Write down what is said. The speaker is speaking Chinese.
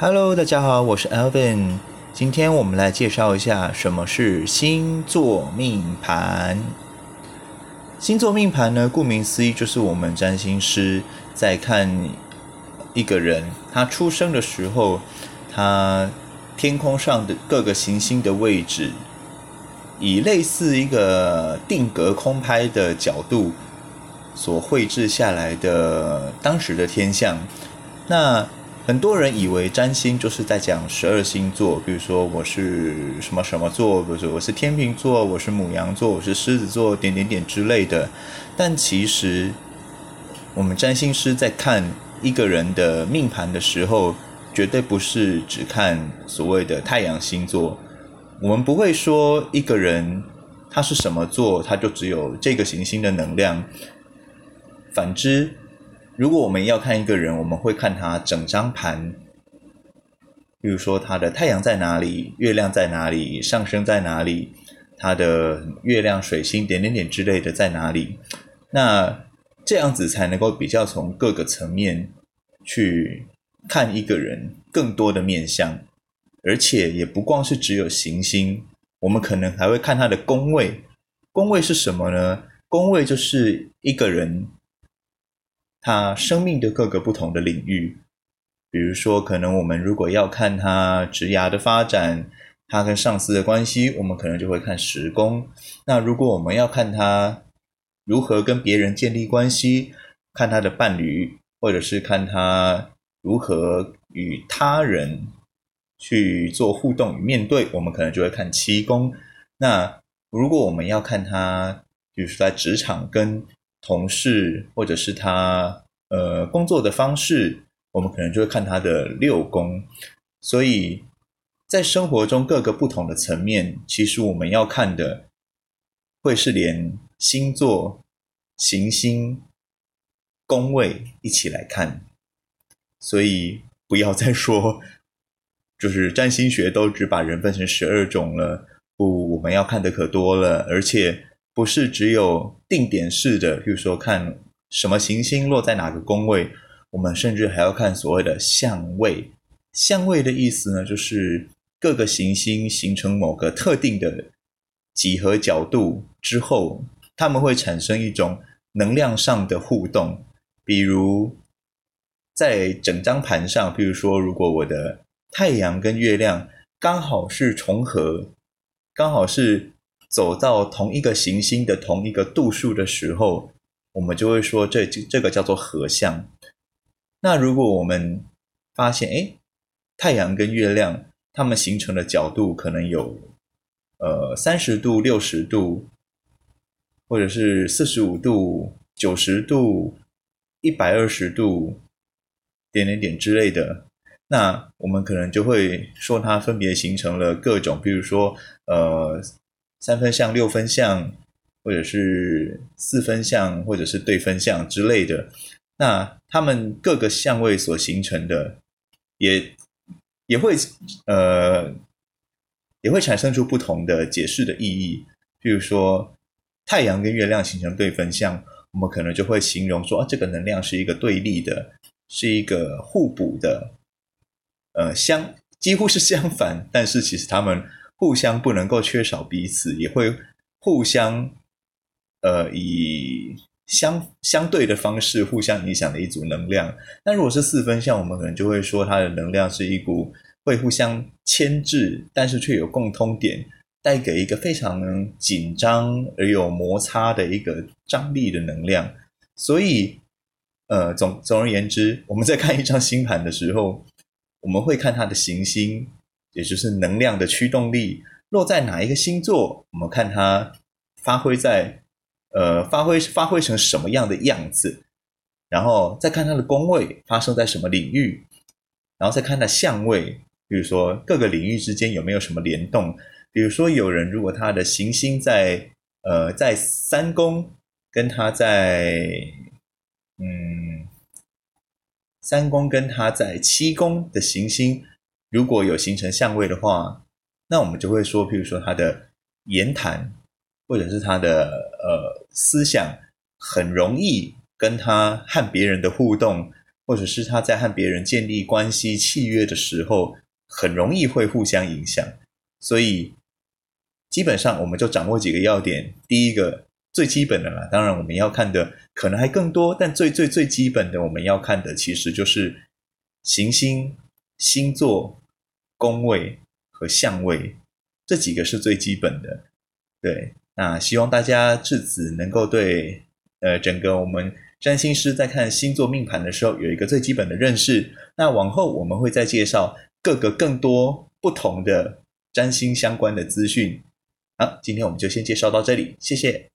Hello，大家好，我是 Alvin。今天我们来介绍一下什么是星座命盘。星座命盘呢，顾名思义，就是我们占星师在看一个人他出生的时候，他天空上的各个行星的位置，以类似一个定格空拍的角度所绘制下来的当时的天象。那很多人以为占星就是在讲十二星座，比如说我是什么什么座，比如说我是天秤座，我是母羊座，我是狮子座，点点点之类的。但其实，我们占星师在看一个人的命盘的时候，绝对不是只看所谓的太阳星座。我们不会说一个人他是什么座，他就只有这个行星的能量。反之。如果我们要看一个人，我们会看他整张盘，比如说他的太阳在哪里，月亮在哪里，上升在哪里，他的月亮、水星点点点之类的在哪里，那这样子才能够比较从各个层面去看一个人更多的面相，而且也不光是只有行星，我们可能还会看他的宫位。宫位是什么呢？宫位就是一个人。他生命的各个不同的领域，比如说，可能我们如果要看他职涯的发展，他跟上司的关系，我们可能就会看十宫。那如果我们要看他如何跟别人建立关系，看他的伴侣，或者是看他如何与他人去做互动与面对，我们可能就会看七宫。那如果我们要看他，比如说在职场跟同事，或者是他呃工作的方式，我们可能就会看他的六宫。所以在生活中各个不同的层面，其实我们要看的会是连星座、行星、宫位一起来看。所以不要再说，就是占星学都只把人分成十二种了。不，我们要看的可多了，而且。不是只有定点式的，比如说看什么行星落在哪个宫位，我们甚至还要看所谓的相位。相位的意思呢，就是各个行星形成某个特定的几何角度之后，它们会产生一种能量上的互动。比如在整张盘上，比如说如果我的太阳跟月亮刚好是重合，刚好是。走到同一个行星的同一个度数的时候，我们就会说这这个叫做合相。那如果我们发现，哎，太阳跟月亮它们形成的角度可能有呃三十度、六十度，或者是四十五度、九十度、一百二十度，点点点之类的，那我们可能就会说它分别形成了各种，比如说呃。三分相、六分相，或者是四分相，或者是对分相之类的，那他们各个相位所形成的，也也会呃也会产生出不同的解释的意义。譬如说，太阳跟月亮形成对分相，我们可能就会形容说，啊，这个能量是一个对立的，是一个互补的，呃，相几乎是相反，但是其实他们。互相不能够缺少彼此，也会互相，呃，以相相对的方式互相影响的一组能量。那如果是四分相，我们可能就会说它的能量是一股会互相牵制，但是却有共通点，带给一个非常紧张而有摩擦的一个张力的能量。所以，呃，总总而言之，我们在看一张星盘的时候，我们会看它的行星。也就是能量的驱动力落在哪一个星座，我们看它发挥在呃发挥发挥成什么样的样子，然后再看它的宫位发生在什么领域，然后再看它相位，比如说各个领域之间有没有什么联动。比如说有人如果他的行星在呃在三宫，跟他在嗯三宫跟他在七宫的行星。如果有形成相位的话，那我们就会说，譬如说他的言谈，或者是他的呃思想，很容易跟他和别人的互动或者是他在和别人建立关系契约的时候，很容易会互相影响。所以基本上我们就掌握几个要点。第一个最基本的啦，当然我们要看的可能还更多，但最最最基本的我们要看的其实就是行星、星座、宫位和相位这几个是最基本的。对，那希望大家至此能够对呃整个我们。占星师在看星座命盘的时候，有一个最基本的认识。那往后我们会再介绍各个更多不同的占星相关的资讯。好，今天我们就先介绍到这里，谢谢。